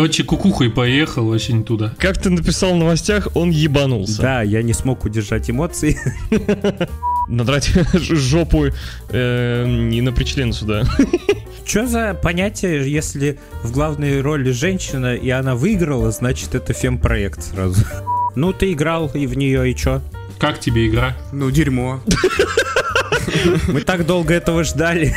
Короче, кукухой поехал очень туда. Как ты написал в новостях, он ебанулся. Да, я не смог удержать эмоции. Надрать жопу э, не на причлен сюда. Что за понятие, если в главной роли женщина, и она выиграла, значит это фемпроект сразу. Ну, ты играл и в нее, и чё? Как тебе игра? Ну, дерьмо. Мы так долго этого ждали.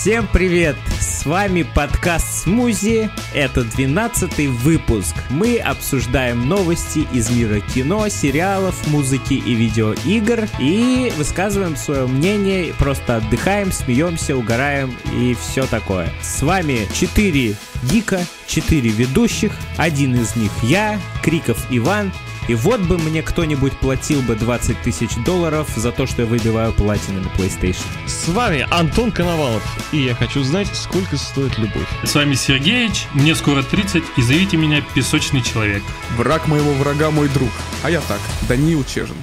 Всем привет! С вами подкаст Смузи. Это 12 выпуск. Мы обсуждаем новости из мира кино, сериалов, музыки и видеоигр. И высказываем свое мнение, просто отдыхаем, смеемся, угораем и все такое. С вами 4 гика, 4 ведущих. Один из них я, Криков Иван, и вот бы мне кто-нибудь платил бы 20 тысяч долларов за то, что я выбиваю платины на PlayStation. С вами Антон Коновалов, и я хочу знать, сколько стоит любовь. С вами Сергеич, мне скоро 30, и зовите меня Песочный Человек. Враг моего врага мой друг. А я так, Даниил Чежин.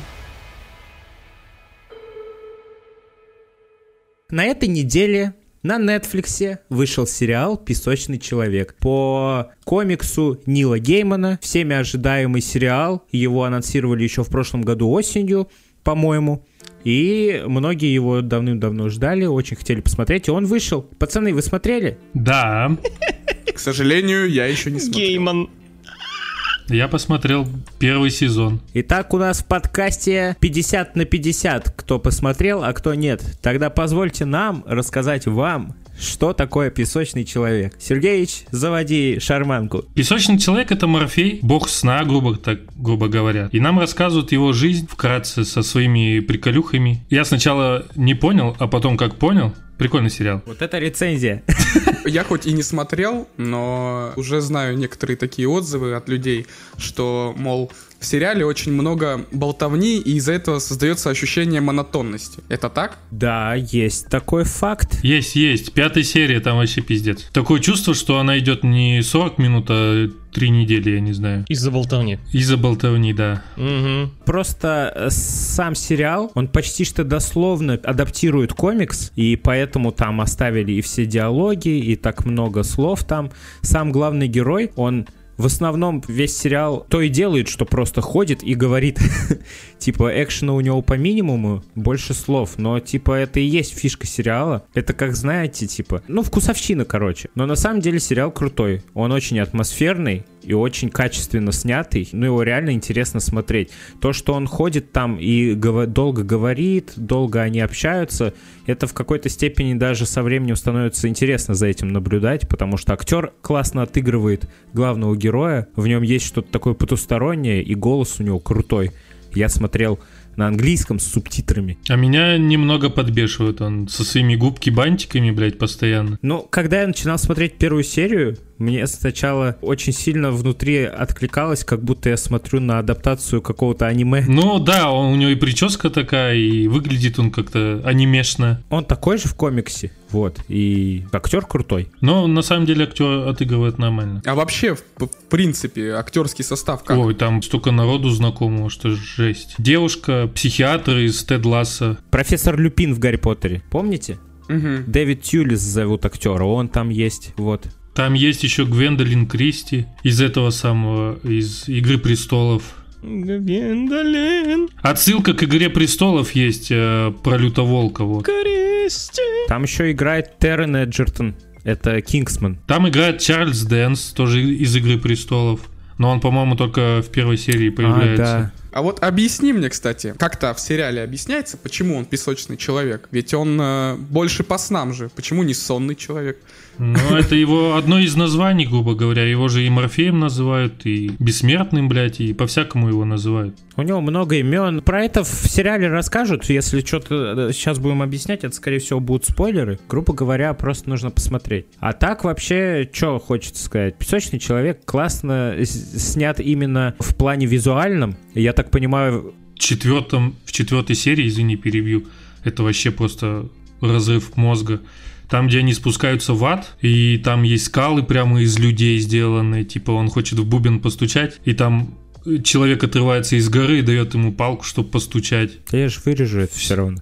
На этой неделе на Netflix вышел сериал «Песочный человек». По комиксу Нила Геймана, всеми ожидаемый сериал. Его анонсировали еще в прошлом году осенью, по-моему. И многие его давным-давно ждали, очень хотели посмотреть, и он вышел. Пацаны, вы смотрели? Да, К сожалению, я еще не смотрел. Гейман. Я посмотрел первый сезон. Итак, у нас в подкасте 50 на 50, кто посмотрел, а кто нет. Тогда позвольте нам рассказать вам, что такое песочный человек. Сергеич, заводи шарманку. Песочный человек это Морфей, бог сна, грубо так грубо говоря. И нам рассказывают его жизнь вкратце со своими приколюхами. Я сначала не понял, а потом как понял. Прикольный сериал. Вот это рецензия. Я хоть и не смотрел, но уже знаю некоторые такие отзывы от людей, что, мол, в сериале очень много болтовни, и из-за этого создается ощущение монотонности. Это так? Да, есть такой факт. Есть, есть. Пятая серия, там вообще пиздец. Такое чувство, что она идет не 40 минут, а 3 недели, я не знаю. Из-за болтовни. Из-за болтовни, да. Угу. Просто э, сам сериал, он почти что дословно адаптирует комикс, и поэтому там оставили и все диалоги, и так много слов там. Сам главный герой, он в основном весь сериал то и делает, что просто ходит и говорит. типа, экшена у него по минимуму, больше слов. Но, типа, это и есть фишка сериала. Это как, знаете, типа, ну, вкусовщина, короче. Но на самом деле сериал крутой. Он очень атмосферный и очень качественно снятый. Ну, его реально интересно смотреть. То, что он ходит там и гова- долго говорит, долго они общаются, это в какой-то степени даже со временем становится интересно за этим наблюдать, потому что актер классно отыгрывает главного героя, в нем есть что-то такое потустороннее, и голос у него крутой. Я смотрел на английском с субтитрами. А меня немного подбешивает он со своими губки-бантиками, блядь, постоянно. Но когда я начинал смотреть первую серию, мне сначала очень сильно внутри откликалось, как будто я смотрю на адаптацию какого-то аниме. Ну да, он, у него и прическа такая, и выглядит он как-то анимешно. Он такой же в комиксе, вот, и актер крутой. Но на самом деле актер отыгрывает нормально. А вообще, в, в принципе, актерский состав как? Ой, там столько народу знакомого, что жесть. Девушка, психиатр из Тед Ласса. Профессор Люпин в Гарри Поттере, помните? Мгм. Дэвид Тюлис зовут актера, он там есть, вот. Там есть еще Гвендолин Кристи из этого самого, из Игры престолов. Гвендолин, Отсылка к Игре престолов есть э, про Лютоволка, вот. Кристи. Там еще играет Тэрон Эджертон, это Kingsman. Там играет Чарльз Дэнс, тоже из Игры престолов. Но он, по-моему, только в первой серии А, появляется. да. А вот объясни мне, кстати, как-то в сериале объясняется, почему он песочный человек? Ведь он э, больше по снам же. Почему не сонный человек? Ну, это его одно из названий, грубо говоря. Его же и Морфеем называют, и Бессмертным, блядь, и по-всякому его называют. У него много имен. Про это в сериале расскажут. Если что-то сейчас будем объяснять, это, скорее всего, будут спойлеры. Грубо говоря, просто нужно посмотреть. А так вообще, что хочется сказать? Песочный человек классно снят именно в плане визуальном. Я так понимаю, В четвертом, в четвертой серии, извини, перебью, это вообще просто разрыв мозга. Там, где они спускаются в ад, и там есть скалы прямо из людей сделанные, типа он хочет в бубен постучать, и там человек отрывается из горы и дает ему палку, чтобы постучать. да я же вырежу это все равно.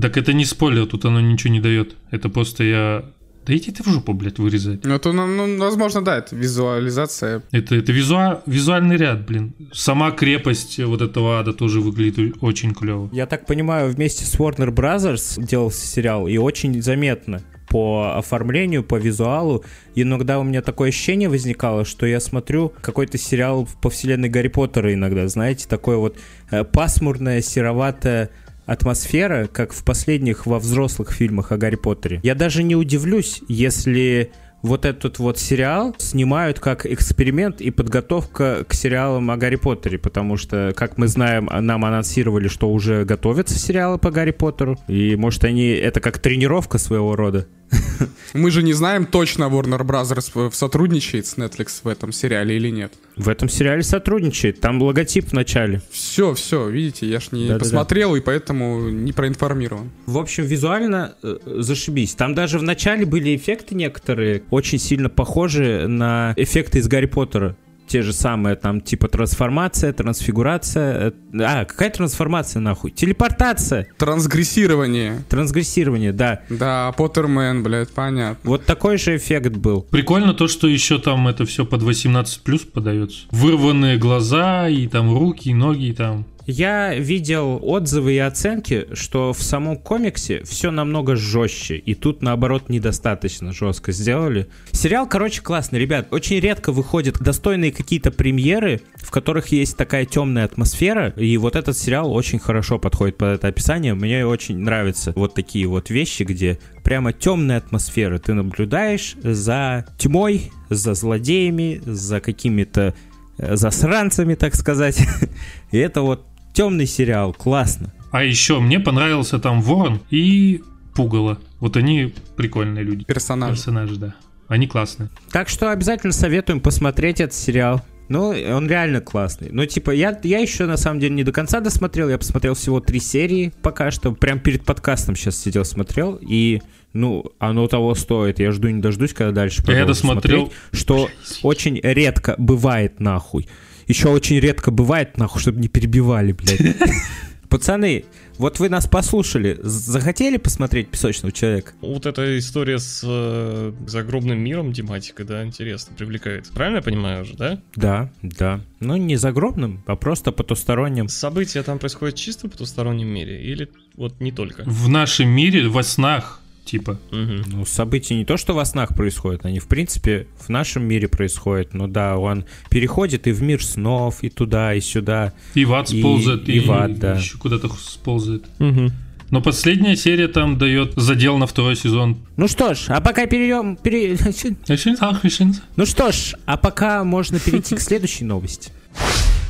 Так это не спойлер, тут оно ничего не дает. Это просто я... Да иди ты в жопу, блядь, вырезать. Ну, то, ну, ну, возможно, да, это визуализация. Это, это визуа... визуальный ряд, блин. Сама крепость вот этого ада тоже выглядит очень клево. Я так понимаю, вместе с Warner Brothers делался сериал, и очень заметно по оформлению, по визуалу. Иногда у меня такое ощущение возникало, что я смотрю какой-то сериал по вселенной Гарри Поттера иногда, знаете, такое вот э, пасмурное, сероватое атмосфера, как в последних во взрослых фильмах о Гарри Поттере. Я даже не удивлюсь, если вот этот вот сериал снимают как эксперимент и подготовка к сериалам о Гарри Поттере, потому что, как мы знаем, нам анонсировали, что уже готовятся сериалы по Гарри Поттеру, и может они это как тренировка своего рода. Мы же не знаем точно, Warner Brothers сотрудничает с Netflix в этом сериале или нет. В этом сериале сотрудничает, там логотип в начале. Все, все, видите, я ж не Да-да-да. посмотрел и поэтому не проинформирован. В общем, визуально э, зашибись. Там даже в начале были эффекты некоторые, очень сильно похожи на эффекты из Гарри Поттера. Те же самые, там, типа трансформация, трансфигурация. э, А, какая трансформация, нахуй? Телепортация! Трансгрессирование. Трансгрессирование, да. Да, Поттермен, блядь, понятно. Вот такой же эффект был. Прикольно то, что еще там это все под 18 плюс подается. Вырванные глаза, и там руки, и ноги, и там. Я видел отзывы и оценки, что в самом комиксе все намного жестче, и тут, наоборот, недостаточно жестко сделали. Сериал, короче, классный, ребят. Очень редко выходят достойные какие-то премьеры, в которых есть такая темная атмосфера, и вот этот сериал очень хорошо подходит под это описание. Мне очень нравятся вот такие вот вещи, где прямо темная атмосфера. Ты наблюдаешь за тьмой, за злодеями, за какими-то э, засранцами, так сказать. И это вот темный сериал, классно. А еще мне понравился там Ворон и Пугало. Вот они прикольные люди. Персонаж. Персонажи, да. Они классные. Так что обязательно советуем посмотреть этот сериал. Ну, он реально классный. Ну, типа, я, я еще на самом деле не до конца досмотрел. Я посмотрел всего три серии пока что. Прям перед подкастом сейчас сидел, смотрел. И, ну, оно того стоит. Я жду не дождусь, когда дальше Я досмотрел. смотреть, Что очень редко бывает, нахуй. Еще очень редко бывает, нахуй, чтобы не перебивали, блядь. Пацаны, вот вы нас послушали. Захотели посмотреть «Песочного человека»? Вот эта история с э, загробным миром, тематика, да, интересно, привлекает. Правильно я понимаю уже, да? Да, да. Ну, не загробным, а просто потусторонним. События там происходят чисто в потустороннем мире или вот не только? В нашем мире, во снах, типа. Ну, события не то, что во снах происходят, они, в принципе, в нашем мире происходят. Ну да, он переходит и в мир снов, и туда, и сюда. И в ад И- сползает, и в ад, да. еще куда-то сползает. Мгм. Но последняя серия там дает задел на второй сезон. Ну что ж, а пока перейдем... пере- Ну что ж, а пока можно перейти к следующей новости.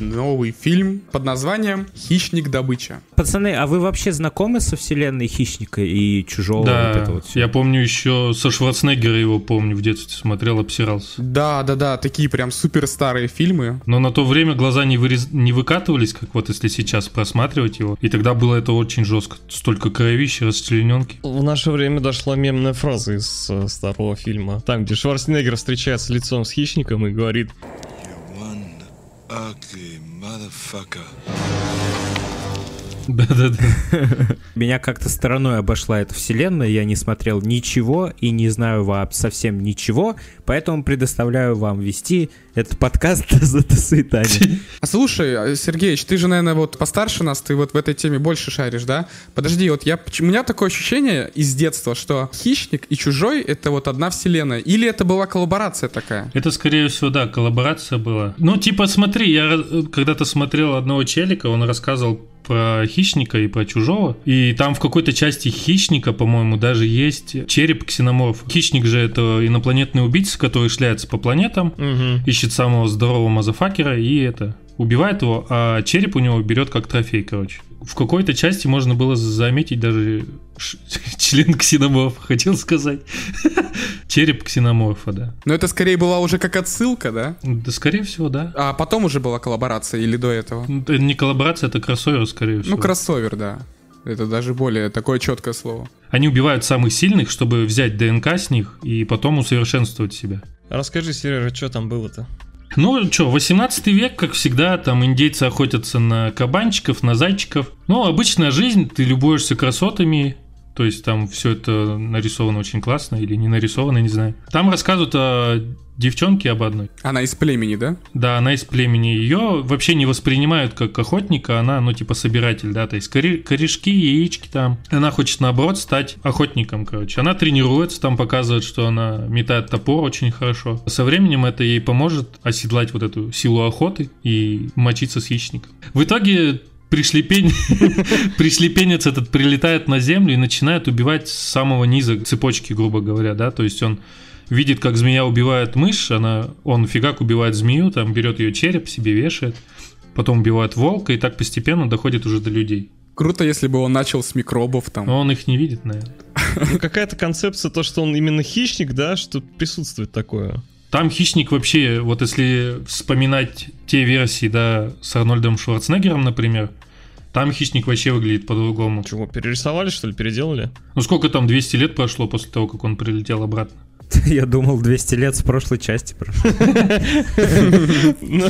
Новый фильм под названием «Хищник добыча». Пацаны, а вы вообще знакомы со вселенной Хищника и Чужого? Да, вот это вот я помню еще со Шварценеггера его помню, в детстве смотрел, обсирался. Да, да, да, такие прям супер старые фильмы. Но на то время глаза не, вырез- не выкатывались, как вот если сейчас просматривать его. И тогда было это очень жестко. Столько кровища, расчлененки. В наше время дошла мемная фраза из э, старого фильма. Там, где Шварценеггер встречается лицом с хищником и говорит motherfucker. Да-да-да. Меня как-то стороной обошла эта вселенная, я не смотрел ничего и не знаю вообще совсем ничего, поэтому предоставляю вам вести этот подкаст за Таня. А слушай, а, Сергеич, ты же, наверное, вот постарше нас, ты вот в этой теме больше шаришь, да? Подожди, вот я, у меня такое ощущение из детства, что «Хищник» и «Чужой» — это вот одна вселенная. Или это была коллаборация такая? Это, скорее всего, да, коллаборация была. Ну, типа, смотри, я э, когда-то смотрел одного челика, он рассказывал про хищника и про чужого. И там в какой-то части хищника, по-моему, даже есть череп ксеноморфа. Хищник же это инопланетный убийца, который шляется по планетам, «Мгм». ищет самого здорового мазафакера и это убивает его, а череп у него берет как трофей, короче. В какой-то части можно было заметить даже член ксеноморфа, хотел сказать. Череп ксеноморфа, да. Но это скорее была уже как отсылка, да? Да, скорее всего, да. А потом уже была коллаборация или до этого? Ну, Это не коллаборация, это кроссовер, скорее всего. Ну, кроссовер, да. Это даже более такое четкое слово. Они убивают самых сильных, чтобы взять ДНК с них и потом усовершенствовать себя. Расскажи, Сережа, что там было-то? Ну что, 18 век, как всегда, там индейцы охотятся на кабанчиков, на зайчиков. Ну, обычная жизнь, ты любуешься красотами, то есть там все это нарисовано очень классно или не нарисовано, не знаю. Там рассказывают о девчонке об одной. Она из племени, да? Да, она из племени. Ее вообще не воспринимают как охотника, она, ну, типа, собиратель, да, то есть корешки, яички там. Она хочет, наоборот, стать охотником, короче. Она тренируется, там показывает, что она метает топор очень хорошо. Со временем это ей поможет оседлать вот эту силу охоты и мочиться с хищником. В итоге пришлепень... пришлепенец этот прилетает на землю и начинает убивать с самого низа цепочки, грубо говоря, да, то есть он видит, как змея убивает мышь, она, он фигак убивает змею, там берет ее череп, себе вешает, потом убивает волка, и так постепенно доходит уже до людей. Круто, если бы он начал с микробов там. Но он их не видит, наверное. Ну, какая-то концепция, то, что он именно хищник, да, что присутствует такое. Там хищник вообще, вот если вспоминать те версии, да, с Арнольдом Шварценеггером, например, там хищник вообще выглядит по-другому. Чего, перерисовали, что ли, переделали? Ну сколько там, 200 лет прошло после того, как он прилетел обратно? Я думал, 200 лет с прошлой части прошло. Ну,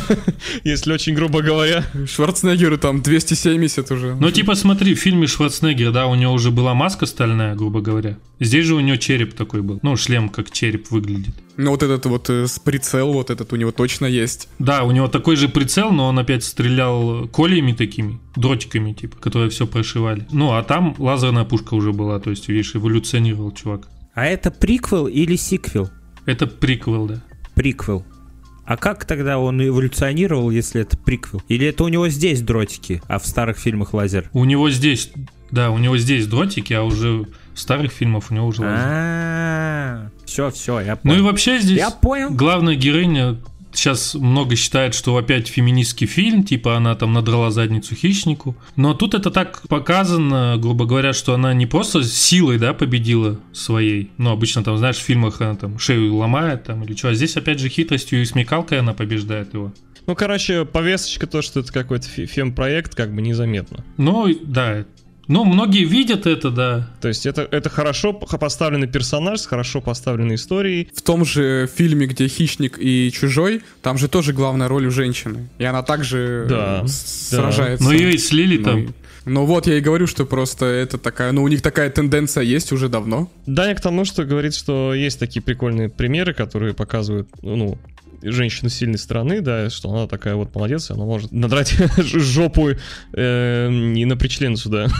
Если очень грубо говоря. Шварценеггеру там 270 уже. Ну типа смотри, в фильме Шварценеггер, да, у него уже была маска стальная, грубо говоря. Здесь же у него череп такой был. Ну, шлем как череп выглядит. Ну вот этот вот э, с прицел, вот этот у него точно есть. Да, у него такой же прицел, но он опять стрелял колиями такими, дротиками, типа, которые все прошивали. Ну, а там лазерная пушка уже была, то есть, видишь, эволюционировал чувак. А это приквел или сиквел? Это приквел, да. Приквел. А как тогда он эволюционировал, если это приквел? Или это у него здесь дротики, а в старых фильмах лазер? У него здесь, да, у него здесь дротики, а уже в старых фильмах у него уже лазер. А, все, все, я Ну и понял. вообще здесь Я понял. главная героиня сейчас много считает, что опять феминистский фильм, типа она там надрала задницу хищнику. Но тут это так показано, грубо говоря, что она не просто силой, да, победила своей. Ну, обычно там, знаешь, в фильмах она там шею ломает там или что. А здесь опять же хитростью и смекалкой она побеждает его. Ну, короче, повесточка то, что это какой-то фем-проект, как бы незаметно. Ну, да. Ну, многие видят это, да. То есть это, это хорошо поставленный персонаж с хорошо поставленной историей. В том же фильме, где Хищник и Чужой, там же тоже главная роль у женщины. И она также Да, э, с- да. сражается. Но ее и слили Ну, там. Ну вот я и говорю, что просто это такая, ну у них такая тенденция есть уже давно. Даня к тому, что говорит, что есть такие прикольные примеры, которые показывают, ну, женщину сильной стороны, да, что она такая вот молодец, она может надрать жопу э, и напрячь член сюда.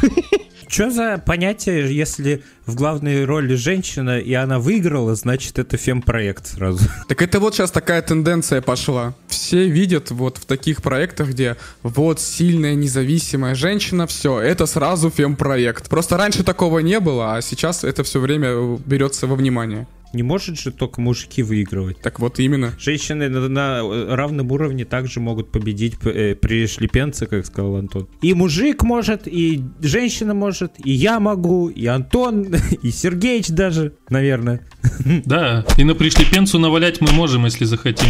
Что за понятие, если в главной роли женщина, и она выиграла, значит, это фемпроект сразу. Так это вот сейчас такая тенденция пошла. Все видят вот в таких проектах, где вот сильная независимая женщина, все, это сразу фемпроект. Просто раньше такого не было, а сейчас это все время берется во внимание. Не может же только мужики выигрывать. Так вот именно. Женщины на, на равном уровне также могут победить э, при шлепенце, как сказал Антон. И мужик может, и женщина может, и я могу, и Антон, и Сергеич даже, наверное. Да. И на пришлепенцу навалять мы можем, если захотим.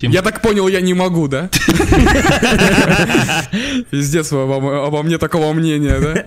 Тем- Я так понял, я не могу, да? Пиздец, обо мне такого мнения, да?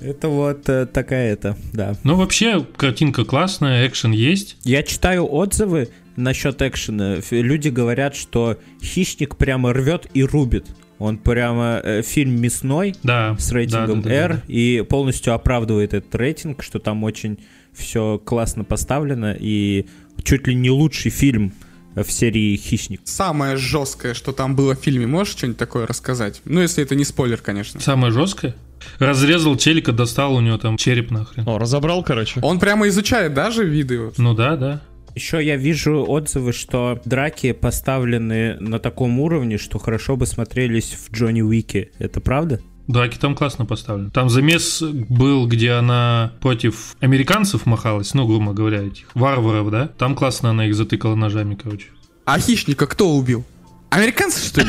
Это вот э, такая это, да. Ну, вообще, картинка классная, экшен есть. Я читаю отзывы насчет экшена. Люди говорят, что хищник прямо рвет и рубит. Он прямо э, фильм мясной Да. с рейтингом да, да, да, R да. и полностью оправдывает этот рейтинг, что там очень все классно поставлено и чуть ли не лучший фильм э, в серии Хищник. Самое жесткое, что там было в фильме, можешь что-нибудь такое рассказать? Ну, если это не спойлер, конечно. Самое жесткое. Разрезал челика, достал у него там череп нахрен. О, разобрал, короче. Он прямо изучает даже виды. Ну да, да. Еще я вижу отзывы, что драки поставлены на таком уровне, что хорошо бы смотрелись в Джонни Уике. Это правда? Драки там классно поставлены. Там замес был, где она против американцев махалась, ну, грубо говоря, этих варваров, да? Там классно она их затыкала ножами, короче. А хищника кто убил? Американцы, что ли?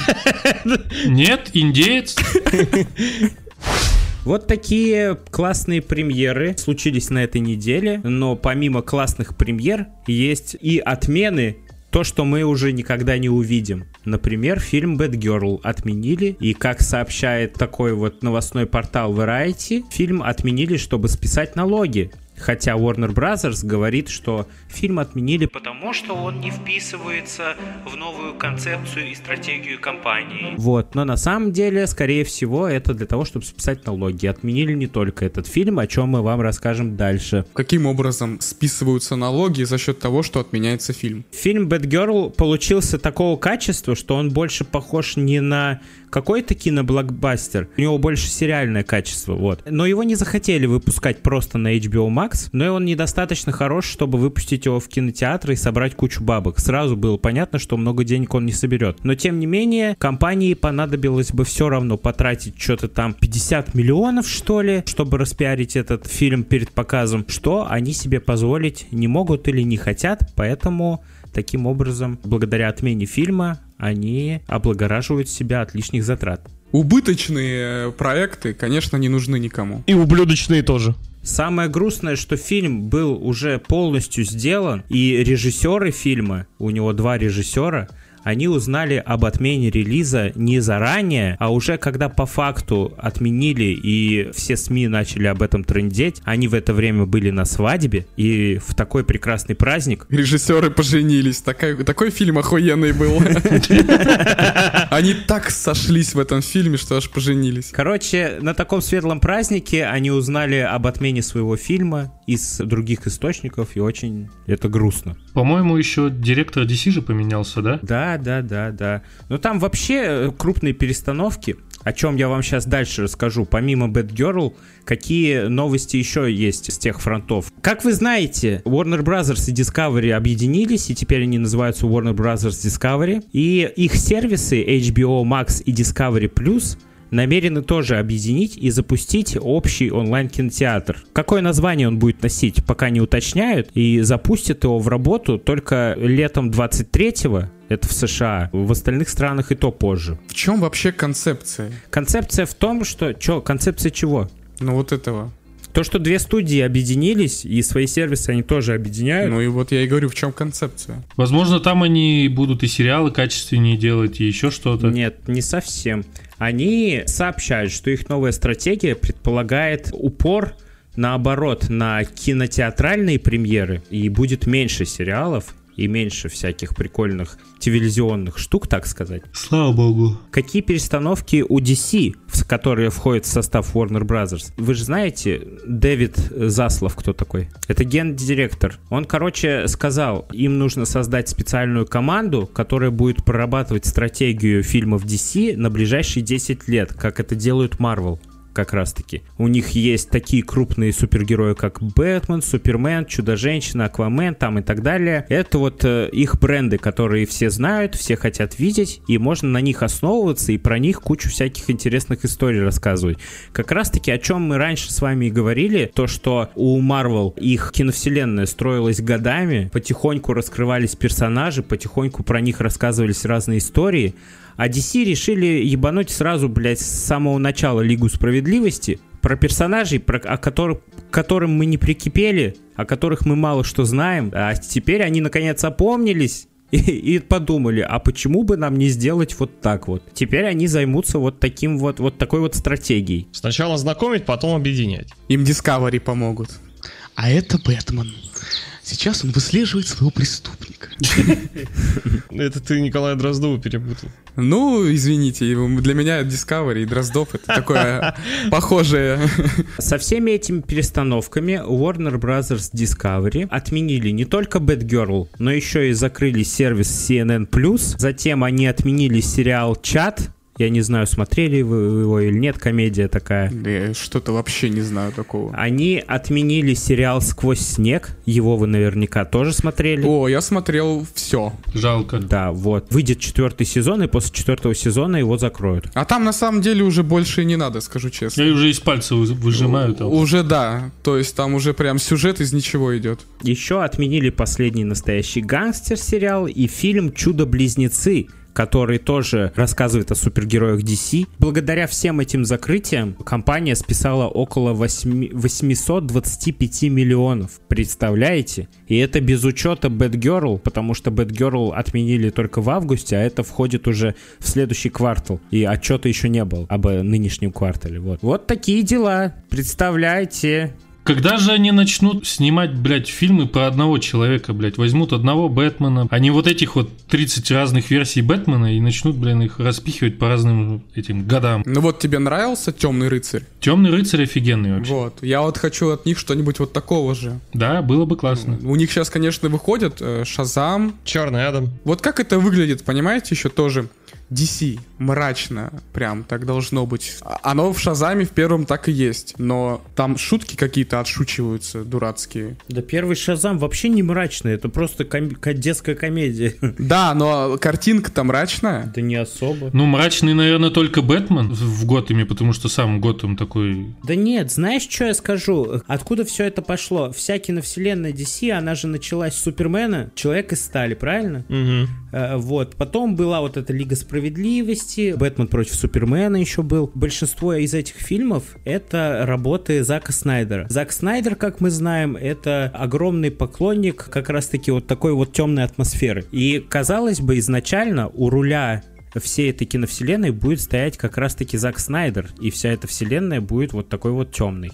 Нет, индеец. Вот такие классные премьеры случились на этой неделе, но помимо классных премьер есть и отмены, то, что мы уже никогда не увидим. Например, фильм Bad Girl отменили, и как сообщает такой вот новостной портал Variety, фильм отменили, чтобы списать налоги. Хотя Warner Brothers говорит, что фильм отменили потому, что он не вписывается в новую концепцию и стратегию компании. Вот, но на самом деле, скорее всего, это для того, чтобы списать налоги. Отменили не только этот фильм, о чем мы вам расскажем дальше. Каким образом списываются налоги за счет того, что отменяется фильм? Фильм Bad Girl получился такого качества, что он больше похож не на какой-то киноблокбастер, у него больше сериальное качество, вот. Но его не захотели выпускать просто на HBO Max, но и он недостаточно хорош, чтобы выпустить его в кинотеатр и собрать кучу бабок. Сразу было понятно, что много денег он не соберет. Но тем не менее, компании понадобилось бы все равно потратить что-то там 50 миллионов, что ли, чтобы распиарить этот фильм перед показом, что они себе позволить не могут или не хотят, поэтому таким образом, благодаря отмене фильма, они облагораживают себя от лишних затрат. Убыточные проекты, конечно, не нужны никому. И ублюдочные тоже. Самое грустное, что фильм был уже полностью сделан, и режиссеры фильма, у него два режиссера, они узнали об отмене релиза не заранее, а уже когда по факту отменили и все СМИ начали об этом трендеть, они в это время были на свадьбе, и в такой прекрасный праздник... Режиссеры поженились, такой, такой фильм охуенный был. Они так сошлись в этом фильме, что аж поженились. Короче, на таком светлом празднике они узнали об отмене своего фильма из других источников, и очень это грустно. По-моему, еще директор DC же поменялся, да? Да, да, да, да. Но там вообще э, крупные перестановки, о чем я вам сейчас дальше расскажу. Помимо Bad Girl, какие новости еще есть с тех фронтов? Как вы знаете, Warner Brothers и Discovery объединились, и теперь они называются Warner Brothers Discovery. И их сервисы HBO Max и Discovery Plus намерены тоже объединить и запустить общий онлайн-кинотеатр. Какое название он будет носить, пока не уточняют, и запустят его в работу только летом 23-го, это в США, в остальных странах и то позже. В чем вообще концепция? Концепция в том, что... Чё, концепция чего? Ну вот этого. То, что две студии объединились, и свои сервисы они тоже объединяют. Ну и вот я и говорю, в чем концепция. Возможно, там они будут и сериалы качественнее делать, и еще что-то. Нет, не совсем. Они сообщают, что их новая стратегия предполагает упор наоборот на кинотеатральные премьеры и будет меньше сериалов и меньше всяких прикольных телевизионных штук, так сказать. Слава богу. Какие перестановки у DC, в которые входит в состав Warner Brothers? Вы же знаете, Дэвид Заслов кто такой? Это гендиректор. Он, короче, сказал, им нужно создать специальную команду, которая будет прорабатывать стратегию фильмов DC на ближайшие 10 лет, как это делают Marvel как раз-таки. У них есть такие крупные супергерои, как Бэтмен, Супермен, Чудо-женщина, Аквамен там и так далее. Это вот э, их бренды, которые все знают, все хотят видеть, и можно на них основываться и про них кучу всяких интересных историй рассказывать. Как раз-таки о чем мы раньше с вами и говорили, то, что у Marvel их киновселенная строилась годами, потихоньку раскрывались персонажи, потихоньку про них рассказывались разные истории, а DC решили ебануть сразу, блядь, с самого начала Лигу Справедливости про персонажей, про, о которых, к которым мы не прикипели, о которых мы мало что знаем. А теперь они наконец опомнились и, и подумали, а почему бы нам не сделать вот так вот? Теперь они займутся вот таким вот, вот такой вот стратегией. Сначала знакомить, потом объединять. Им Discovery помогут. А это Бэтмен. Сейчас он выслеживает своего преступника. Это ты Николая Дроздова перепутал. Ну, извините, для меня Discovery и Дроздов это такое похожее. Со всеми этими перестановками Warner Brothers Discovery отменили не только Bad Girl, но еще и закрыли сервис CNN+. Затем они отменили сериал «Чат», я не знаю, смотрели вы его или нет, комедия такая. Я что-то вообще не знаю такого. Они отменили сериал «Сквозь снег». Его вы наверняка тоже смотрели. О, я смотрел все. Жалко. Да, вот. Выйдет четвертый сезон, и после четвертого сезона его закроют. А там на самом деле уже больше и не надо, скажу честно. Я уже из пальца вы- выжимаю там. Уже да. То есть там уже прям сюжет из ничего идет. Еще отменили последний настоящий гангстер сериал и фильм «Чудо-близнецы», который тоже рассказывает о супергероях DC. Благодаря всем этим закрытиям компания списала около 8 825 миллионов. Представляете? И это без учета Girl, потому что Girl отменили только в августе, а это входит уже в следующий квартал. И отчета еще не было об нынешнем квартале. Вот, вот такие дела. Представляете? Когда же они начнут снимать, блядь, фильмы про одного человека, блядь? Возьмут одного Бэтмена, а не вот этих вот 30 разных версий Бэтмена и начнут, блин, их распихивать по разным этим годам. Ну вот тебе нравился Темный рыцарь? Темный рыцарь офигенный вообще. Вот. Я вот хочу от них что-нибудь вот такого же. Да, было бы классно. У них сейчас, конечно, выходят э, Шазам. Черный Адам. Вот как это выглядит, понимаете, еще тоже. DC мрачно, прям так должно быть. Оно в Шазаме в первом так и есть, но там шутки какие-то отшучиваются дурацкие. Да первый Шазам вообще не мрачный, это просто ком- ко- детская комедия. Да, но картинка-то мрачная. Да не особо. Ну, мрачный, наверное, только Бэтмен в Готэме, потому что сам Готэм такой... Да нет, знаешь, что я скажу? Откуда все это пошло? Вся киновселенная DC, она же началась с Супермена, Человек из стали, правильно? Мгм. Э, Вот. Потом была вот эта Лига Справедливости, Бэтмен против Супермена еще был. Большинство из этих фильмов — это работы Зака Снайдера. Зак Снайдер, как мы знаем, это огромный поклонник как раз-таки вот такой вот темной атмосферы. И, казалось бы, изначально у руля всей этой киновселенной будет стоять как раз-таки Зак Снайдер, и вся эта вселенная будет вот такой вот темной.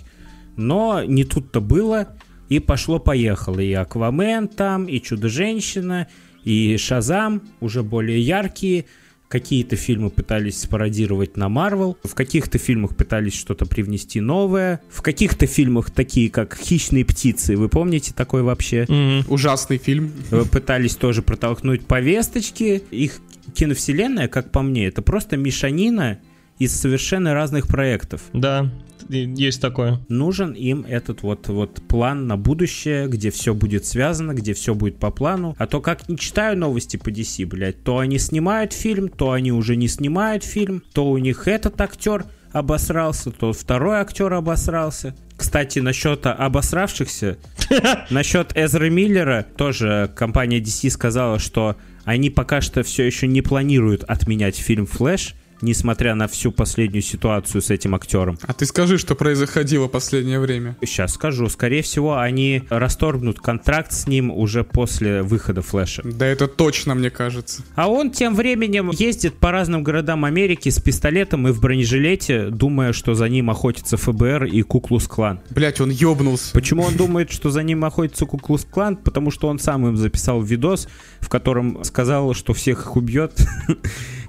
Но не тут-то было, и пошло-поехало. И Аквамен там, и Чудо-женщина, и Шазам, уже более яркие. Какие-то фильмы пытались спародировать на Марвел, в каких-то фильмах пытались что-то привнести новое, в каких-то фильмах, такие как «Хищные птицы», вы помните такой вообще? Мгм. Ужасный фильм. Э, пытались тоже протолкнуть повесточки. Их киновселенная, как по мне, это просто мешанина из совершенно разных проектов. Да, есть такое. Нужен им этот вот, вот план на будущее, где все будет связано, где все будет по плану. А то как не читаю новости по DC, блядь, то они снимают фильм, то они уже не снимают фильм, то у них этот актер обосрался, то второй актер обосрался. Кстати, насчет обосравшихся, насчет Эзра Миллера, тоже компания DC сказала, что они пока что все еще не планируют отменять фильм «Флэш», несмотря на всю последнюю ситуацию с этим актером. А ты скажи, что происходило последнее время. Сейчас скажу. Скорее всего, они расторгнут контракт с ним уже после выхода Флэша. Да это точно, мне кажется. А он тем временем ездит по разным городам Америки с пистолетом и в бронежилете, думая, что за ним охотится ФБР и Куклус Клан. Блять, он ёбнулся. Почему он думает, что за ним охотится Куклус Клан? Потому что он сам им записал видос, в котором сказал, что всех их убьет.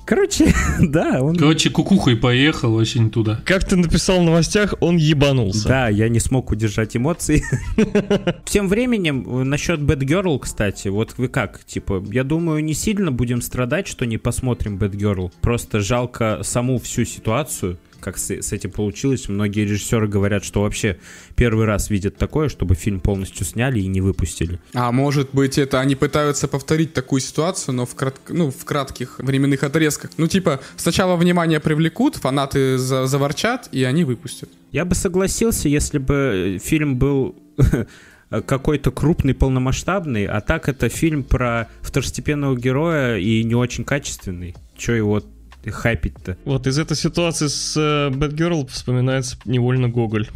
Короче, да, он... Короче, кукухой поехал, вообще не туда. Как ты написал в новостях, он ебанулся. Да, я не смог удержать эмоции. Тем временем, э, насчет Bad Girl, кстати, вот вы как? Типа, я думаю, не сильно будем страдать, что не посмотрим Bad Girl. Просто жалко саму всю ситуацию, как с, с этим получилось. Многие режиссеры говорят, что вообще первый раз видят такое, чтобы фильм полностью сняли и не выпустили. А может быть, это они пытаются повторить такую ситуацию, но в, крат- ну, в кратких временных отрезках. Ну, типа, сначала внимание привлекут, фанаты за- заворчат, и они выпустят. Я бы согласился, если бы э, фильм был какой-то крупный, полномасштабный, а так это фильм про второстепенного героя и не очень качественный. Че его хайпить-то? Вот из этой ситуации с э, Бэтгерл вспоминается невольно Гоголь,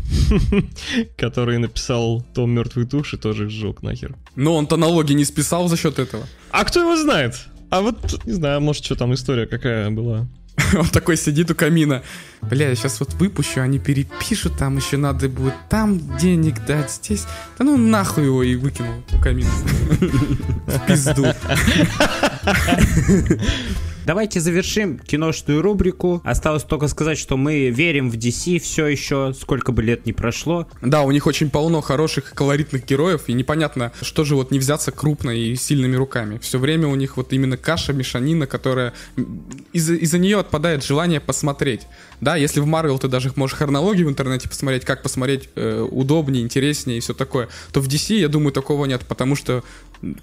который написал Том мертвых душ и тоже сжег нахер. Но он-то налоги не списал за счет этого. А кто его знает? А вот, не знаю, может, что там история какая была. Он такой сидит у камина. Бля, я сейчас вот выпущу, они перепишут, там еще надо будет там денег дать, здесь. Да ну нахуй его и выкинул у камина. В пизду. Давайте завершим киношную рубрику. Осталось только сказать, что мы верим в DC все еще, сколько бы лет не прошло. Да, у них очень полно хороших и колоритных героев, и непонятно, что же вот не взяться крупно и сильными руками. Все время у них вот именно каша, мешанина, которая... Из-за из нее отпадает желание посмотреть. Да, если в Марвел ты даже можешь хронологию в интернете посмотреть, как посмотреть э, удобнее, интереснее и все такое, то в DC, я думаю, такого нет, потому что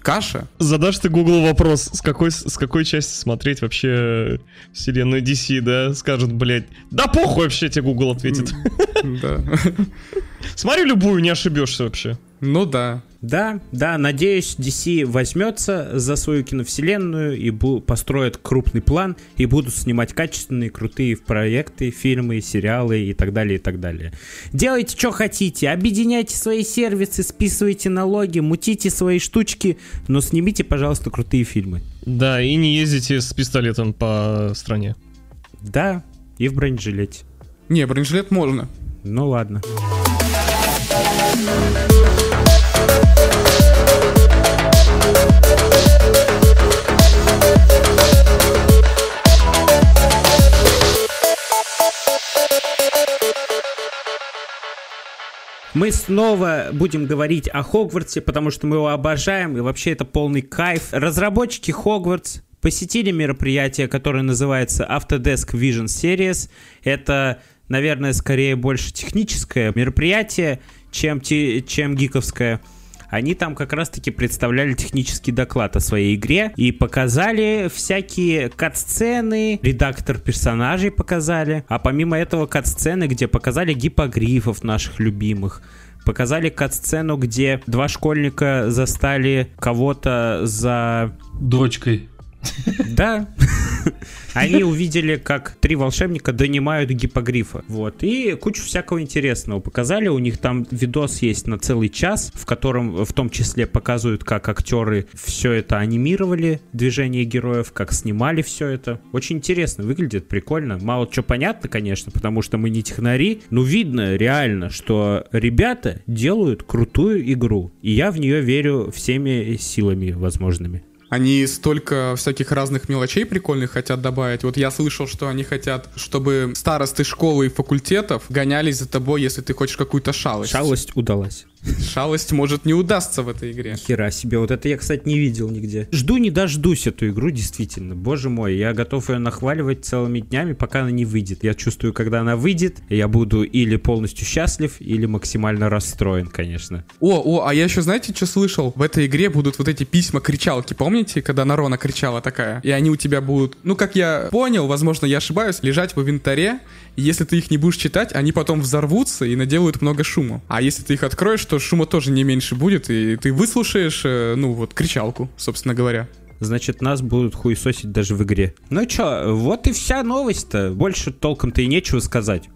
каша, Задашь ты Google вопрос, с какой, с какой части смотреть вообще вселенную DC, да? Скажет, блядь, да похуй вообще тебе Google ответит. да. Смотри любую, не ошибешься вообще. Ну да. Да, да, надеюсь, DC возьмется за свою киновселенную и бу- построит крупный план и будут снимать качественные, крутые проекты, фильмы, сериалы и так далее, и так далее. Делайте, что хотите, объединяйте свои сервисы, списывайте налоги, мутите свои штучки, но снимите, пожалуйста, крутые фильмы. Да, и не ездите с пистолетом по стране. Да, и в бронежилете. Не, бронежилет можно. Ну ладно. Мы снова будем говорить о Хогвартсе, потому что мы его обожаем, и вообще это полный кайф. Разработчики Хогвартс посетили мероприятие, которое называется Autodesk Vision Series. Это, наверное, скорее больше техническое мероприятие, чем, чем гиковское они там как раз-таки представляли технический доклад о своей игре и показали всякие кат-сцены, редактор персонажей показали, а помимо этого кат-сцены, где показали гипогрифов наших любимых, показали кат-сцену, где два школьника застали кого-то за... Дочкой. Да. Они увидели, как три волшебника донимают гипогрифа. Вот. И кучу всякого интересного показали. У них там видос есть на целый час, в котором в том числе показывают, как актеры все это анимировали, движение героев, как снимали все это. Очень интересно, выглядит прикольно. Мало что понятно, конечно, потому что мы не технари, но видно реально, что ребята делают крутую игру. И я в нее верю всеми силами возможными. Они столько всяких разных мелочей прикольных хотят добавить. Вот я слышал, что они хотят, чтобы старосты школы и факультетов гонялись за тобой, если ты хочешь какую-то шалость. Шалость удалась. Шалость может не удастся в этой игре. Хера себе, вот это я, кстати, не видел нигде. Жду не дождусь эту игру, действительно. Боже мой, я готов ее нахваливать целыми днями, пока она не выйдет. Я чувствую, когда она выйдет, я буду или полностью счастлив, или максимально расстроен, конечно. О, о, а я еще, знаете, что слышал? В этой игре будут вот эти письма-кричалки, помните, когда Нарона кричала такая? И они у тебя будут, ну, как я понял, возможно, я ошибаюсь, лежать в инвентаре, и если ты их не будешь читать, они потом взорвутся и наделают много шума. А если ты их откроешь, то шума тоже не меньше будет, и ты выслушаешь, э, ну, вот, кричалку, собственно говоря. Значит, нас будут хуесосить даже в игре. Ну чё, вот и вся новость-то. Больше толком-то и нечего сказать.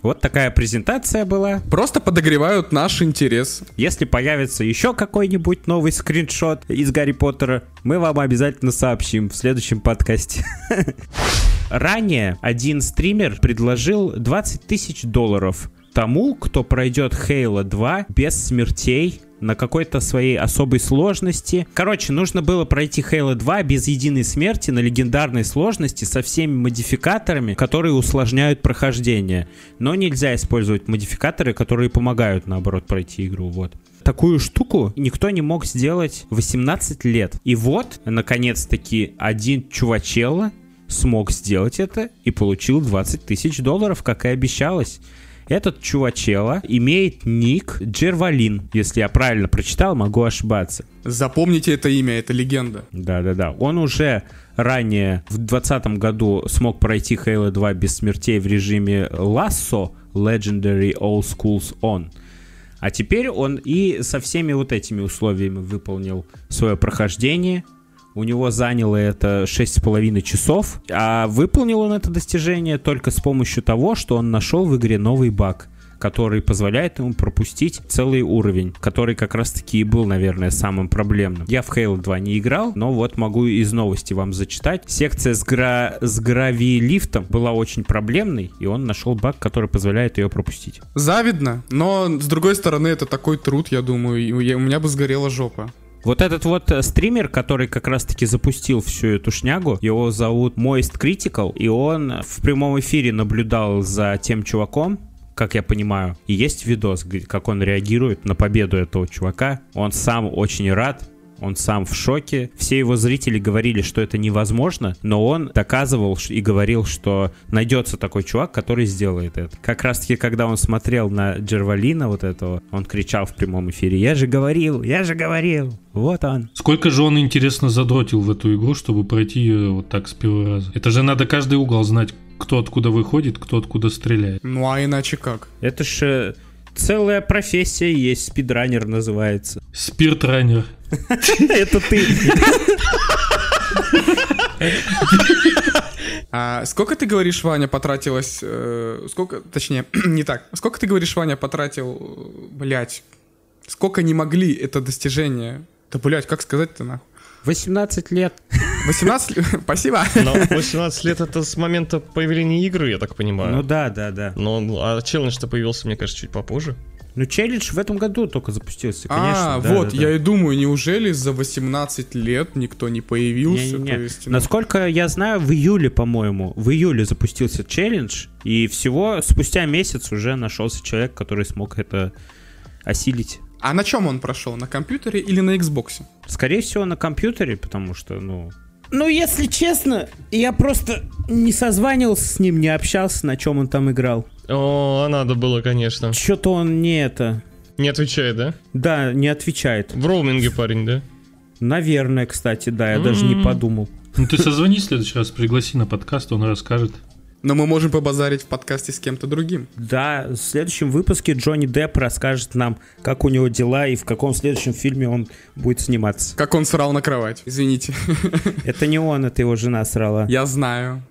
Вот такая презентация была. Просто подогревают наш интерес. Если появится еще какой-нибудь новый скриншот из Гарри Поттера, мы вам обязательно сообщим в следующем подкасте. Ранее один стример предложил 20 тысяч долларов тому, кто пройдет Halo 2 без смертей на какой-то своей особой сложности. Короче, нужно было пройти Halo 2 без единой смерти на легендарной сложности со всеми модификаторами, которые усложняют прохождение. Но нельзя использовать модификаторы, которые помогают, наоборот, пройти игру. Вот такую штуку никто не мог сделать 18 лет. И вот, наконец-таки, один чувачело смог сделать это и получил 20 тысяч долларов, как и обещалось. Этот чувачела имеет ник Джервалин. Если я правильно прочитал, могу ошибаться. Запомните это имя, это легенда. Да-да-да. Он уже ранее в 2020 году смог пройти Halo 2 без смертей в режиме Lasso Legendary All Schools On. А теперь он и со всеми вот этими условиями выполнил свое прохождение, у него заняло это 6,5 часов, а выполнил он это достижение только с помощью того, что он нашел в игре новый баг который позволяет ему пропустить целый уровень, который как раз-таки и был, наверное, самым проблемным. Я в Halo 2 не играл, но вот могу из новости вам зачитать. Секция с, гра... с гравилифтом была очень проблемной, и он нашел баг, который позволяет ее пропустить. Завидно, но с другой стороны это такой труд, я думаю, и у меня бы сгорела жопа. Вот этот вот э, стример, который как раз-таки запустил всю эту шнягу, его зовут Moist Critical, и он в прямом эфире наблюдал за тем чуваком, как я понимаю. И есть видос, как он реагирует на победу этого чувака. Он сам очень рад, он сам в шоке. Все его зрители говорили, что это невозможно, но он доказывал и говорил, что найдется такой чувак, который сделает это. Как раз таки, когда он смотрел на Джервалина вот этого, он кричал в прямом эфире, я же говорил, я же говорил, вот он. Сколько же он, интересно, задротил в эту игру, чтобы пройти ее вот так с первого раза? Это же надо каждый угол знать, кто откуда выходит, кто откуда стреляет. Ну а иначе как? Это же целая профессия есть, спидранер называется. Спиртранер. Это ты. А сколько ты говоришь, Ваня, потратилось... Э, сколько, точнее, не так. Сколько ты говоришь, Ваня, потратил, блядь, сколько не могли это достижение? Да, блядь, как сказать-то, нахуй? 18 лет. 18 Спасибо. Но 18 лет это с момента появления игры, я так понимаю. Ну да, да, да. Но а челлендж-то появился, мне кажется, чуть попозже. Ну, челлендж в этом году только запустился, конечно. а, да, вот, да, да. я и думаю, неужели за 18 лет никто не появился? Не-не-не. То есть, ну, Насколько я знаю, в июле, по-моему, в июле запустился челлендж, и всего спустя месяц уже нашелся человек, который смог это осилить. А на чем он прошел? На компьютере или на Xbox? Скорее всего, на компьютере, потому что, ну... Ну, если честно, я просто не созванивался с ним, не общался, на чем он там играл. О, а надо было, конечно. Что-то он не это... Не отвечает, да? Да, не отвечает. В роуминге парень, да? Наверное, кстати, да, я даже не М. подумал. Ну ты созвони в следующий раз, пригласи на подкаст, он расскажет. Но мы можем побазарить в подкасте с кем-то другим. Да, в следующем выпуске Джонни Депп расскажет нам, как у него дела и в каком следующем фильме он будет сниматься. Как он срал на кровать. Извините. Это не он, это его жена срала. Я знаю.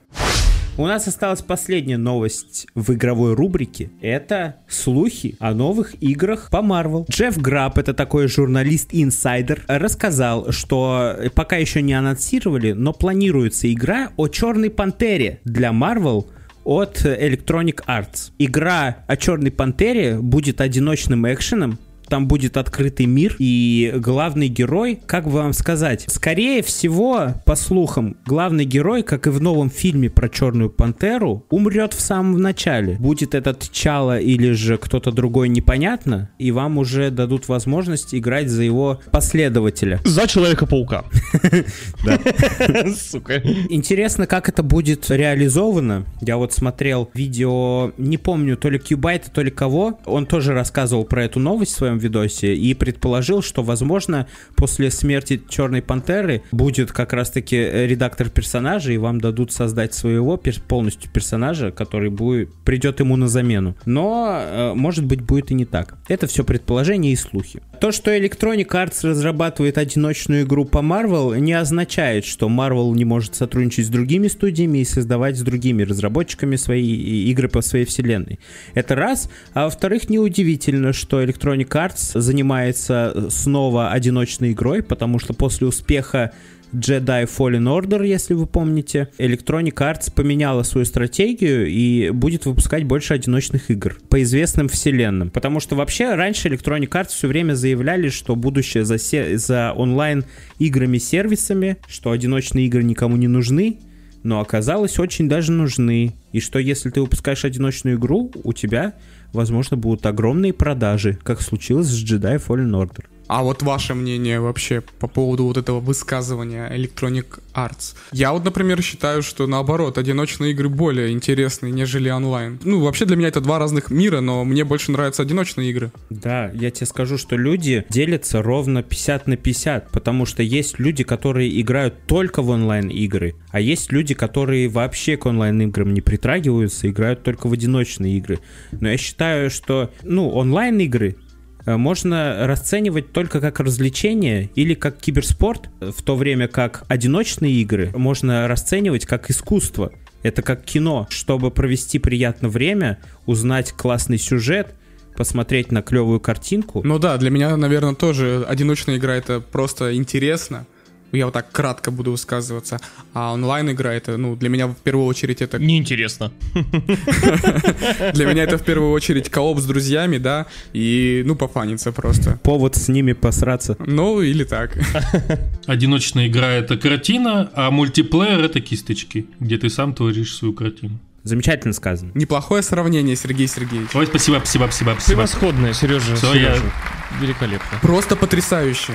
У нас осталась последняя новость в игровой рубрике. Это слухи о новых играх по Marvel. Джефф Граб, это такой журналист-инсайдер, рассказал, что пока еще не анонсировали, но планируется игра о Черной Пантере для Marvel от Electronic Arts. Игра о Черной Пантере будет одиночным экшеном, там будет открытый мир, и главный герой, как бы вам сказать, скорее всего, по слухам, главный герой, как и в новом фильме про Черную Пантеру, умрет в самом начале. Будет этот Чала или же кто-то другой, непонятно, и вам уже дадут возможность играть за его последователя. За Человека-паука. Сука. Интересно, как это будет реализовано. Я вот смотрел видео, не помню, то ли Кьюбайта, то ли кого. Он тоже рассказывал про эту новость в своем видосе и предположил, что, возможно, после смерти Черной Пантеры будет как раз-таки редактор персонажа, и вам дадут создать своего полностью персонажа, который будет, придет ему на замену. Но, э, может быть, будет и не так. Это все предположения и слухи. То, что Electronic Arts разрабатывает одиночную игру по Marvel, не означает, что Marvel не может сотрудничать с другими студиями и создавать с другими разработчиками свои игры по своей вселенной. Это раз. А во-вторых, неудивительно, что Electronic Arts занимается снова одиночной игрой, потому что после успеха Jedi Fallen Order, если вы помните, Electronic Arts поменяла свою стратегию и будет выпускать больше одиночных игр по известным вселенным. Потому что вообще раньше Electronic Arts все время заявляли, что будущее за, се- за онлайн играми-сервисами, что одиночные игры никому не нужны, но оказалось очень даже нужны. И что если ты выпускаешь одиночную игру, у тебя, возможно, будут огромные продажи, как случилось с Jedi Fallen Order. А вот ваше мнение вообще по поводу вот этого высказывания Electronic Arts? Я вот, например, считаю, что наоборот, одиночные игры более интересные, нежели онлайн. Ну, вообще для меня это два разных мира, но мне больше нравятся одиночные игры. Да, я тебе скажу, что люди делятся ровно 50 на 50, потому что есть люди, которые играют только в онлайн-игры, а есть люди, которые вообще к онлайн-играм не притрагиваются, играют только в одиночные игры. Но я считаю, что, ну, онлайн-игры можно расценивать только как развлечение или как киберспорт, в то время как одиночные игры можно расценивать как искусство. Это как кино, чтобы провести приятное время, узнать классный сюжет, посмотреть на клевую картинку. Ну да, для меня, наверное, тоже одиночная игра это просто интересно. Я вот так кратко буду высказываться. А онлайн-игра это, ну, для меня в первую очередь это... Неинтересно. Для меня это в первую очередь кооп с друзьями, да, и, ну, пофаниться просто. Повод с ними посраться. Ну, или так. Одиночная игра это картина, а мультиплеер это кисточки, где ты сам творишь свою картину. Замечательно сказано. Неплохое сравнение, Сергей Сергеевич. Ой, спасибо, спасибо, спасибо, спасибо. Превосходная, Сережа. Всё, Сережа. я- Великолепно. Просто потрясающе.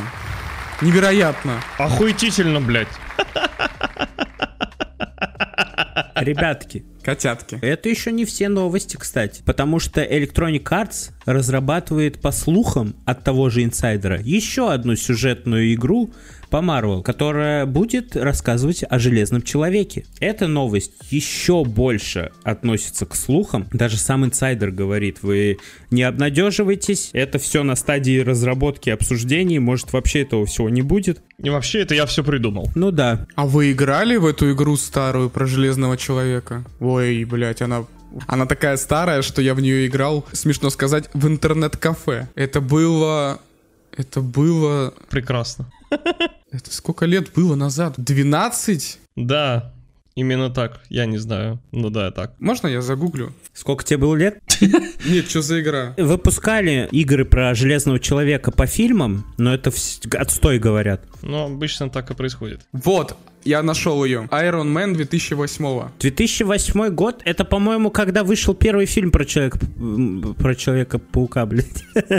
Невероятно. Охуетительно, блядь. Ребятки, Котятки. это еще не все новости, кстати. Потому что Electronic Arts разрабатывает, по слухам от того же инсайдера, еще одну сюжетную игру по Marvel, которая будет рассказывать о Железном Человеке. Эта новость еще больше относится к слухам. Даже сам инсайдер говорит, вы не обнадеживайтесь, это все на стадии разработки и обсуждений, может вообще этого всего не будет. И вообще, это я все придумал. Ну да, А вы играли в эту игру старую про Железного Человека? Ой, блядь, она... Она такая старая, что я в нее играл, смешно сказать, в интернет-кафе. Это было... Это было... Прекрасно. Это сколько лет было назад? 12? Да, именно так. Я не знаю. Ну да, так. Можно я загуглю? сколько тебе было лет? Нет, что за игра? Выпускали игры про Железного Человека по фильмам, но это отстой, говорят. Но обычно так и происходит. Вот, я нашел ее. Iron Man 2008 2008 год, это, по-моему, когда вышел первый фильм про человека, про Человека-паука, блядь.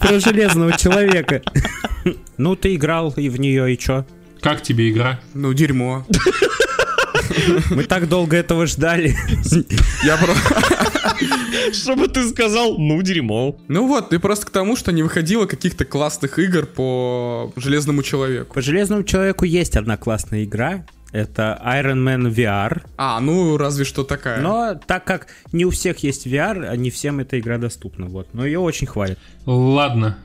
Про Железного Человека. Ну, ты играл и в нее, и чё? Как тебе игра? Ну, дерьмо. Мы так долго этого ждали. Я про... Чтобы ты сказал, ну, дерьмо. Ну вот, и просто к тому, что не выходило каких-то классных игр по Железному Человеку. По Железному Человеку есть одна классная игра. Это Iron Man VR. А, ну разве что такая. Но так как не у всех есть VR, а не всем эта игра доступна. Вот. Но ее очень хвалят. Ладно.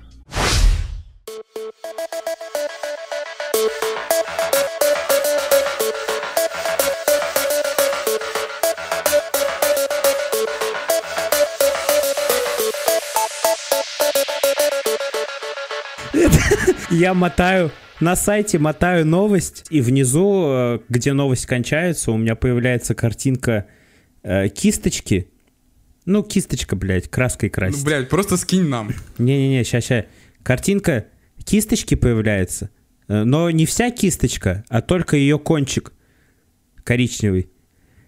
Я мотаю на сайте, мотаю новость, и внизу, э, где новость кончается, у меня появляется картинка э, кисточки. Ну, кисточка, блядь, краской Ну, красить. блядь, просто скинь нам. Не-не-не, сейчас, сейчас. Картинка кисточки появляется, э, но не вся кисточка, а только ее кончик коричневый.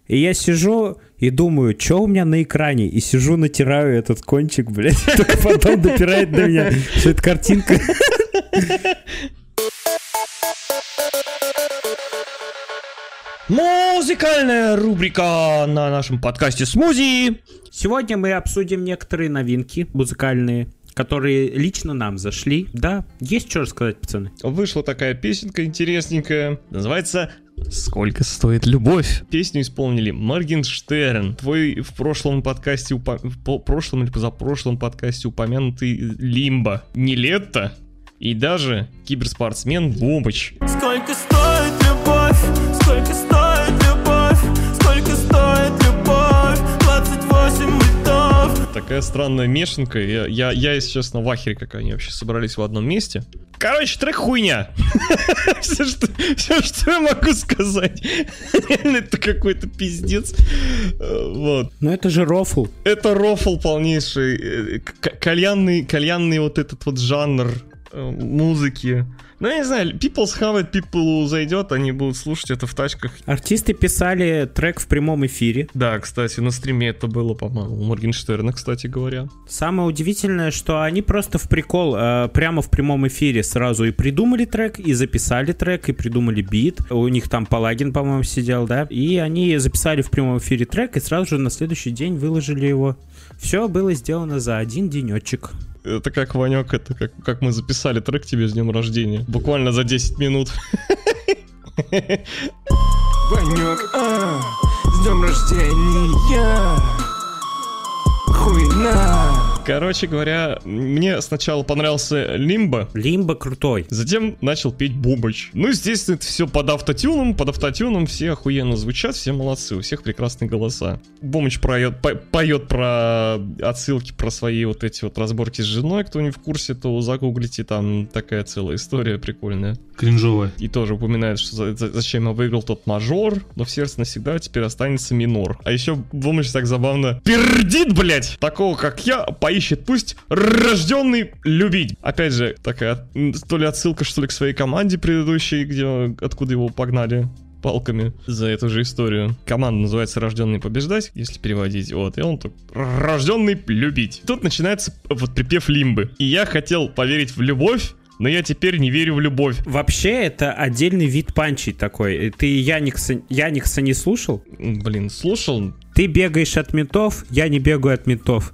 И я сижу и думаю, что у меня на экране? И сижу, натираю этот кончик, блядь. Только потом допирает до меня, что это картинка. Музыкальная рубрика на нашем подкасте «Смузи». Сегодня мы обсудим некоторые новинки музыкальные, которые лично нам зашли. Да, есть что рассказать, пацаны? Вышла такая песенка интересненькая. Называется «Сколько стоит любовь?». Песню исполнили Моргенштерн. Твой в прошлом подкасте, упо- в прошлом или позапрошлом подкасте упомянутый Лимба. Нелетто и даже киберспортсмен Бомбыч. Сколько стоит любовь? Сколько стоит любовь? Сколько стоит любовь? 28 мультов. Такая странная мешанка. Я, я, я, если честно, в ахере, как они вообще собрались в одном месте. Короче, трек хуйня. все, что, все, что я могу сказать. Реально, это какой-то пиздец. Э, Вот. Ну это же рофл. Это рофл полнейший. э, к- Кальянный, кальянный вот этот вот жанр музыки. Ну, я не знаю, People's Have It, People зайдет, они будут слушать это в тачках. Артисты писали трек в прямом эфире. Да, кстати, на стриме это было, по-моему, у Моргенштерна, кстати говоря. Самое удивительное, что они просто в прикол э, прямо в прямом эфире сразу и придумали трек, и записали трек, и придумали бит. У них там Палагин, по-моему, сидел, да? И они записали в прямом эфире трек, и сразу же на следующий день выложили его. Все было сделано за один денечек. Это как, Ванек, это как, как мы записали трек тебе с днем рождения. Буквально за 10 минут. Ванек, а, с днем рождения. Хуйна. Короче говоря, мне сначала понравился Лимба, Лимба крутой. Затем начал петь Бубыч. Ну, естественно, это все под автотюном. Под автотюном все охуенно звучат, все молодцы, у всех прекрасные голоса. Бумыч поет, по- поет про отсылки, про свои вот эти вот разборки с женой. Кто не в курсе, то загуглите, там такая целая история прикольная. Кринжовая. И тоже упоминает, что за- за- зачем я выиграл тот мажор, но в сердце навсегда теперь останется минор. А еще Бумыч так забавно пердит, блять! Такого, как я, поищет пусть рожденный любить. Опять же, такая то ли отсылка, что ли, к своей команде предыдущей, где откуда его погнали палками за эту же историю. Команда называется «Рожденный побеждать», если переводить. Вот, и он тут «Рожденный любить». Тут начинается вот припев лимбы. И я хотел поверить в любовь, но я теперь не верю в любовь. Вообще, это отдельный вид панчей такой. Ты Яникса, Яникса не слушал? Блин, слушал, Ты бегаешь от ментов, я не бегаю от ментов.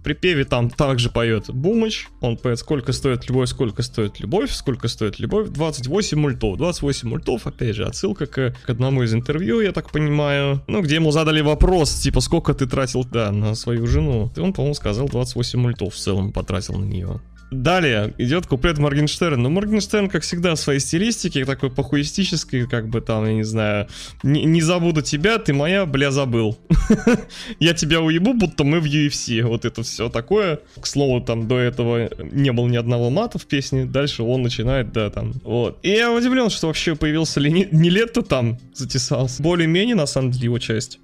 В припеве там также поет Бумыч, он поет «Сколько стоит любовь, сколько стоит любовь, сколько стоит любовь, 28 мультов». 28 мультов, опять же, отсылка к, к одному из интервью, я так понимаю, ну, где ему задали вопрос, типа, сколько ты тратил, да, на свою жену. И он, по-моему, сказал 28 мультов в целом потратил на нее. Далее идет куплет Моргенштерна. Ну, Моргенштерн, как всегда, в своей стилистике, такой похуистический, как бы там, я не знаю, не, не забуду тебя, ты моя, бля, забыл. Я тебя уебу, будто мы в UFC. Вот это все такое. К слову, там до этого не было ни одного мата в песне. Дальше он начинает, да, там. Вот. И я удивлен, что вообще появился ли не лето там затесался. Более-менее, на самом деле, его часть.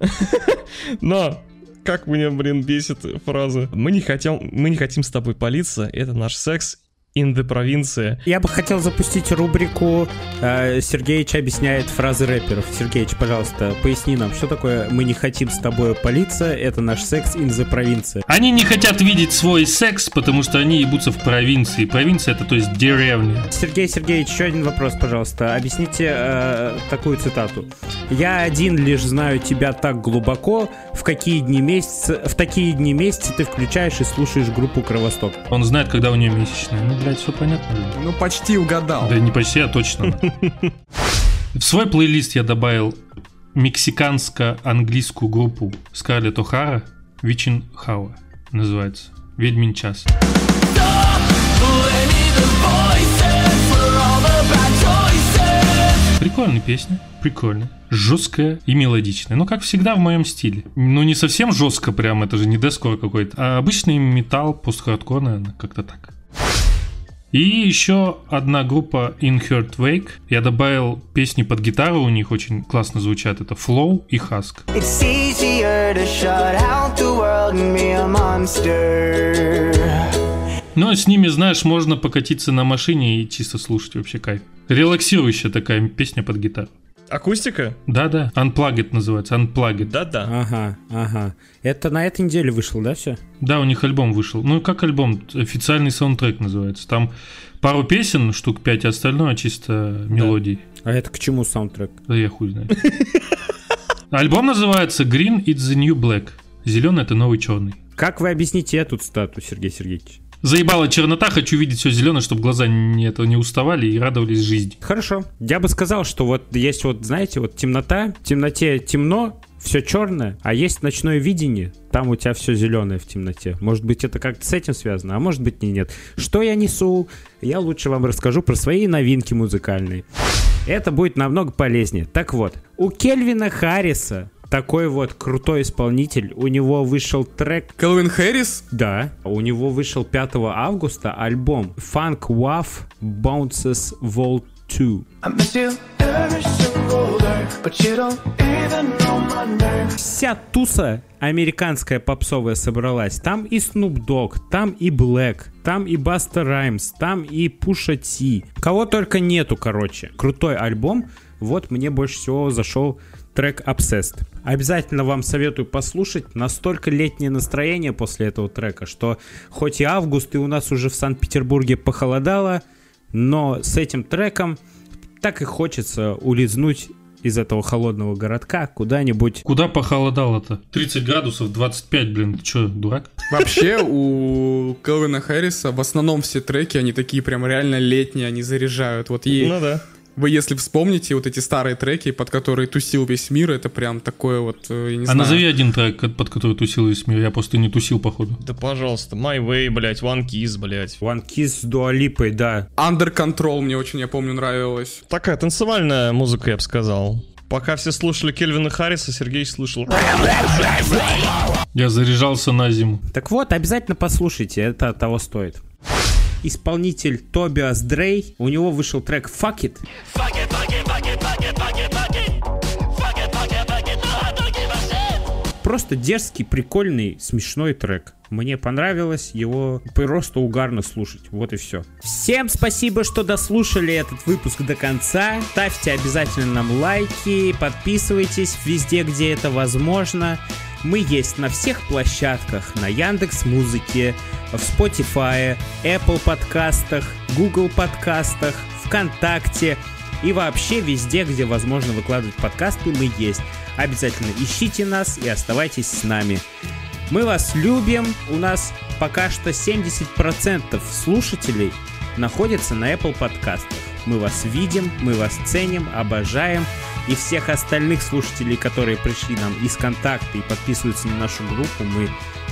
Но как меня, блин, бесит фраза. Мы не хотим, мы не хотим с тобой палиться, это наш секс in the провинция. Я бы хотел запустить рубрику э, «Сергеич объясняет фразы рэперов». Сергеич, пожалуйста, поясни нам, что такое «Мы не хотим с тобой палиться, это наш секс in the провинция». Они не хотят видеть свой секс, потому что они ебутся в провинции. Провинция это то есть деревня. Сергей Сергеевич, еще один вопрос, пожалуйста. Объясните э, такую цитату. «Я один лишь знаю тебя так глубоко, в какие дни месяца, в такие дни месяца ты включаешь и слушаешь группу Кровосток». Он знает, когда у нее месячные. Ну, блядь, все понятно. Ну, почти угадал. Да не почти, а точно. В свой плейлист я добавил мексиканско-английскую группу Скарлетт О'Хара Вичин Хауа называется. Ведьмин час. Прикольная песня, прикольная, жесткая и мелодичная. Ну, как всегда в моем стиле. Ну, не совсем жестко прям, это же не дескор какой-то, а обычный металл, пост-хардкор, наверное, как-то так. И еще одна группа In Heart Wake. Я добавил песни под гитару, у них очень классно звучат. Это Flow и Husk. It's easier to shut out the world and be a monster. Но с ними, знаешь, можно покатиться на машине и чисто слушать вообще кайф. Релаксирующая такая песня под гитару. Акустика? Да-да, Unplugged называется, Unplugged. Да-да. Ага, ага. Это на этой неделе вышло, да, все? Да, у них альбом вышел. Ну, как альбом? Официальный саундтрек называется. Там пару песен, штук 5, а остальное чисто мелодии. А это к чему саундтрек? Да я хуй знаю. Альбом называется Green It's the New Black. Зеленый это новый черный. Как вы объясните эту цитату, Сергей Сергеевич? Заебала чернота, хочу видеть все зеленое, чтобы глаза не, это, не уставали и радовались жизни. Хорошо. Я бы сказал, что вот есть вот, знаете, вот темнота, в темноте темно, все черное, а есть ночное видение, там у тебя все зеленое в темноте. Может быть, это как-то с этим связано, а может быть, и нет. Что я несу? Я лучше вам расскажу про свои новинки музыкальные. Это будет намного полезнее. Так вот, у Кельвина Харриса такой вот крутой исполнитель. У него вышел трек Келвин Хэрис? Да, у него вышел 5 августа альбом Funk Waff Bounces Vol 2. I miss you every single day, but you don't even know my name. Вся туса американская попсовая собралась. Там и Snoop Dogg, там и Black, там и Busta Rhymes, там и Pusha T. Кого только нету, короче. Крутой альбом. Вот мне больше всего зашел трек Obsessed. Обязательно вам советую послушать. Настолько летнее настроение после этого трека, что хоть и август, и у нас уже в Санкт-Петербурге похолодало, но с этим треком так и хочется улизнуть из этого холодного городка куда-нибудь. Куда похолодало-то? 30 градусов, 25, блин, ты чё, дурак? Вообще, у Келвина Харриса в основном все треки, они такие прям реально летние, они заряжают. Вот ей... Ну да. Вы если вспомните вот эти старые треки, под которые тусил весь мир, это прям такое вот, э, я не А знаю. назови один трек, под который тусил весь мир. Я просто не тусил, походу. Да пожалуйста, My Way, блять, One Kiss, блять. One Kiss с Дуалипой, да. Under Control мне очень, я помню, нравилось. Такая танцевальная музыка, я бы сказал. Пока все слушали Кельвина Харриса, Сергей слушал. Я заряжался на зиму. Так вот, обязательно послушайте, это того стоит. Исполнитель Тобиас Дрей, у него вышел трек Fuck It. Просто дерзкий, прикольный, смешной трек. Мне понравилось его просто угарно слушать. Вот и все. Всем спасибо, что дослушали этот выпуск до конца. Ставьте обязательно нам лайки, подписывайтесь везде, где это возможно. Мы есть на всех площадках, на Яндекс Музыке, в Spotify, Apple подкастах, Google подкастах, ВКонтакте и вообще везде, где возможно выкладывать подкасты, мы есть. Обязательно ищите нас и оставайтесь с нами. Мы вас любим. У нас пока что 70% слушателей находятся на Apple подкастах. Мы вас видим, мы вас ценим, обожаем. И всех остальных слушателей, которые пришли нам из контакта и подписываются на нашу группу, мы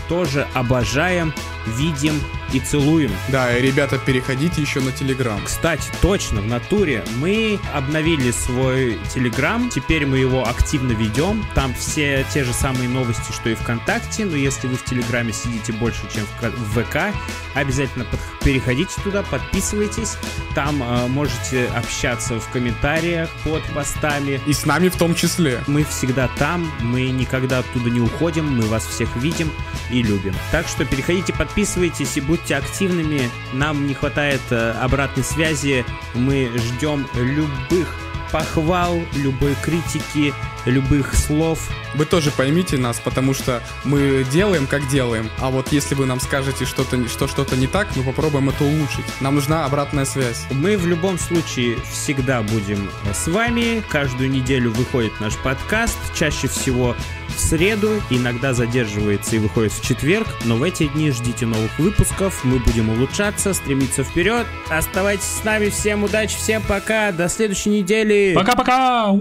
тоже обожаем, видим и целуем. Да, и, ребята, переходите еще на Телеграм. Кстати, точно, в натуре мы обновили свой Телеграм, теперь мы его активно ведем, там все те же самые новости, что и ВКонтакте, но если вы в Телеграме сидите больше, чем в ВК, обязательно под- переходите туда, подписывайтесь, там э, можете общаться в комментариях под постами, И с нами в том числе. мы всегда там, мы никогда оттуда не уходим, мы вас всех видим и любим. Так что переходите, подписывайтесь и будьте активными. Нам не хватает э, обратной связи. Мы ждем любых похвал, любой критики, любых слов. Вы тоже поймите нас, потому что мы делаем, как делаем. А вот если вы нам скажете, что-то, что что-то не так, мы попробуем это улучшить. Нам нужна обратная связь. Мы в любом случае всегда будем э, с вами. Каждую неделю выходит наш подкаст. Чаще всего в среду, иногда задерживается и выходит в четверг. Но в эти дни ждите новых выпусков. Мы будем улучшаться, стремиться вперед. Оставайтесь с нами. Всем удачи, всем пока. До следующей недели. Пока-пока!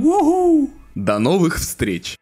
До новых встреч!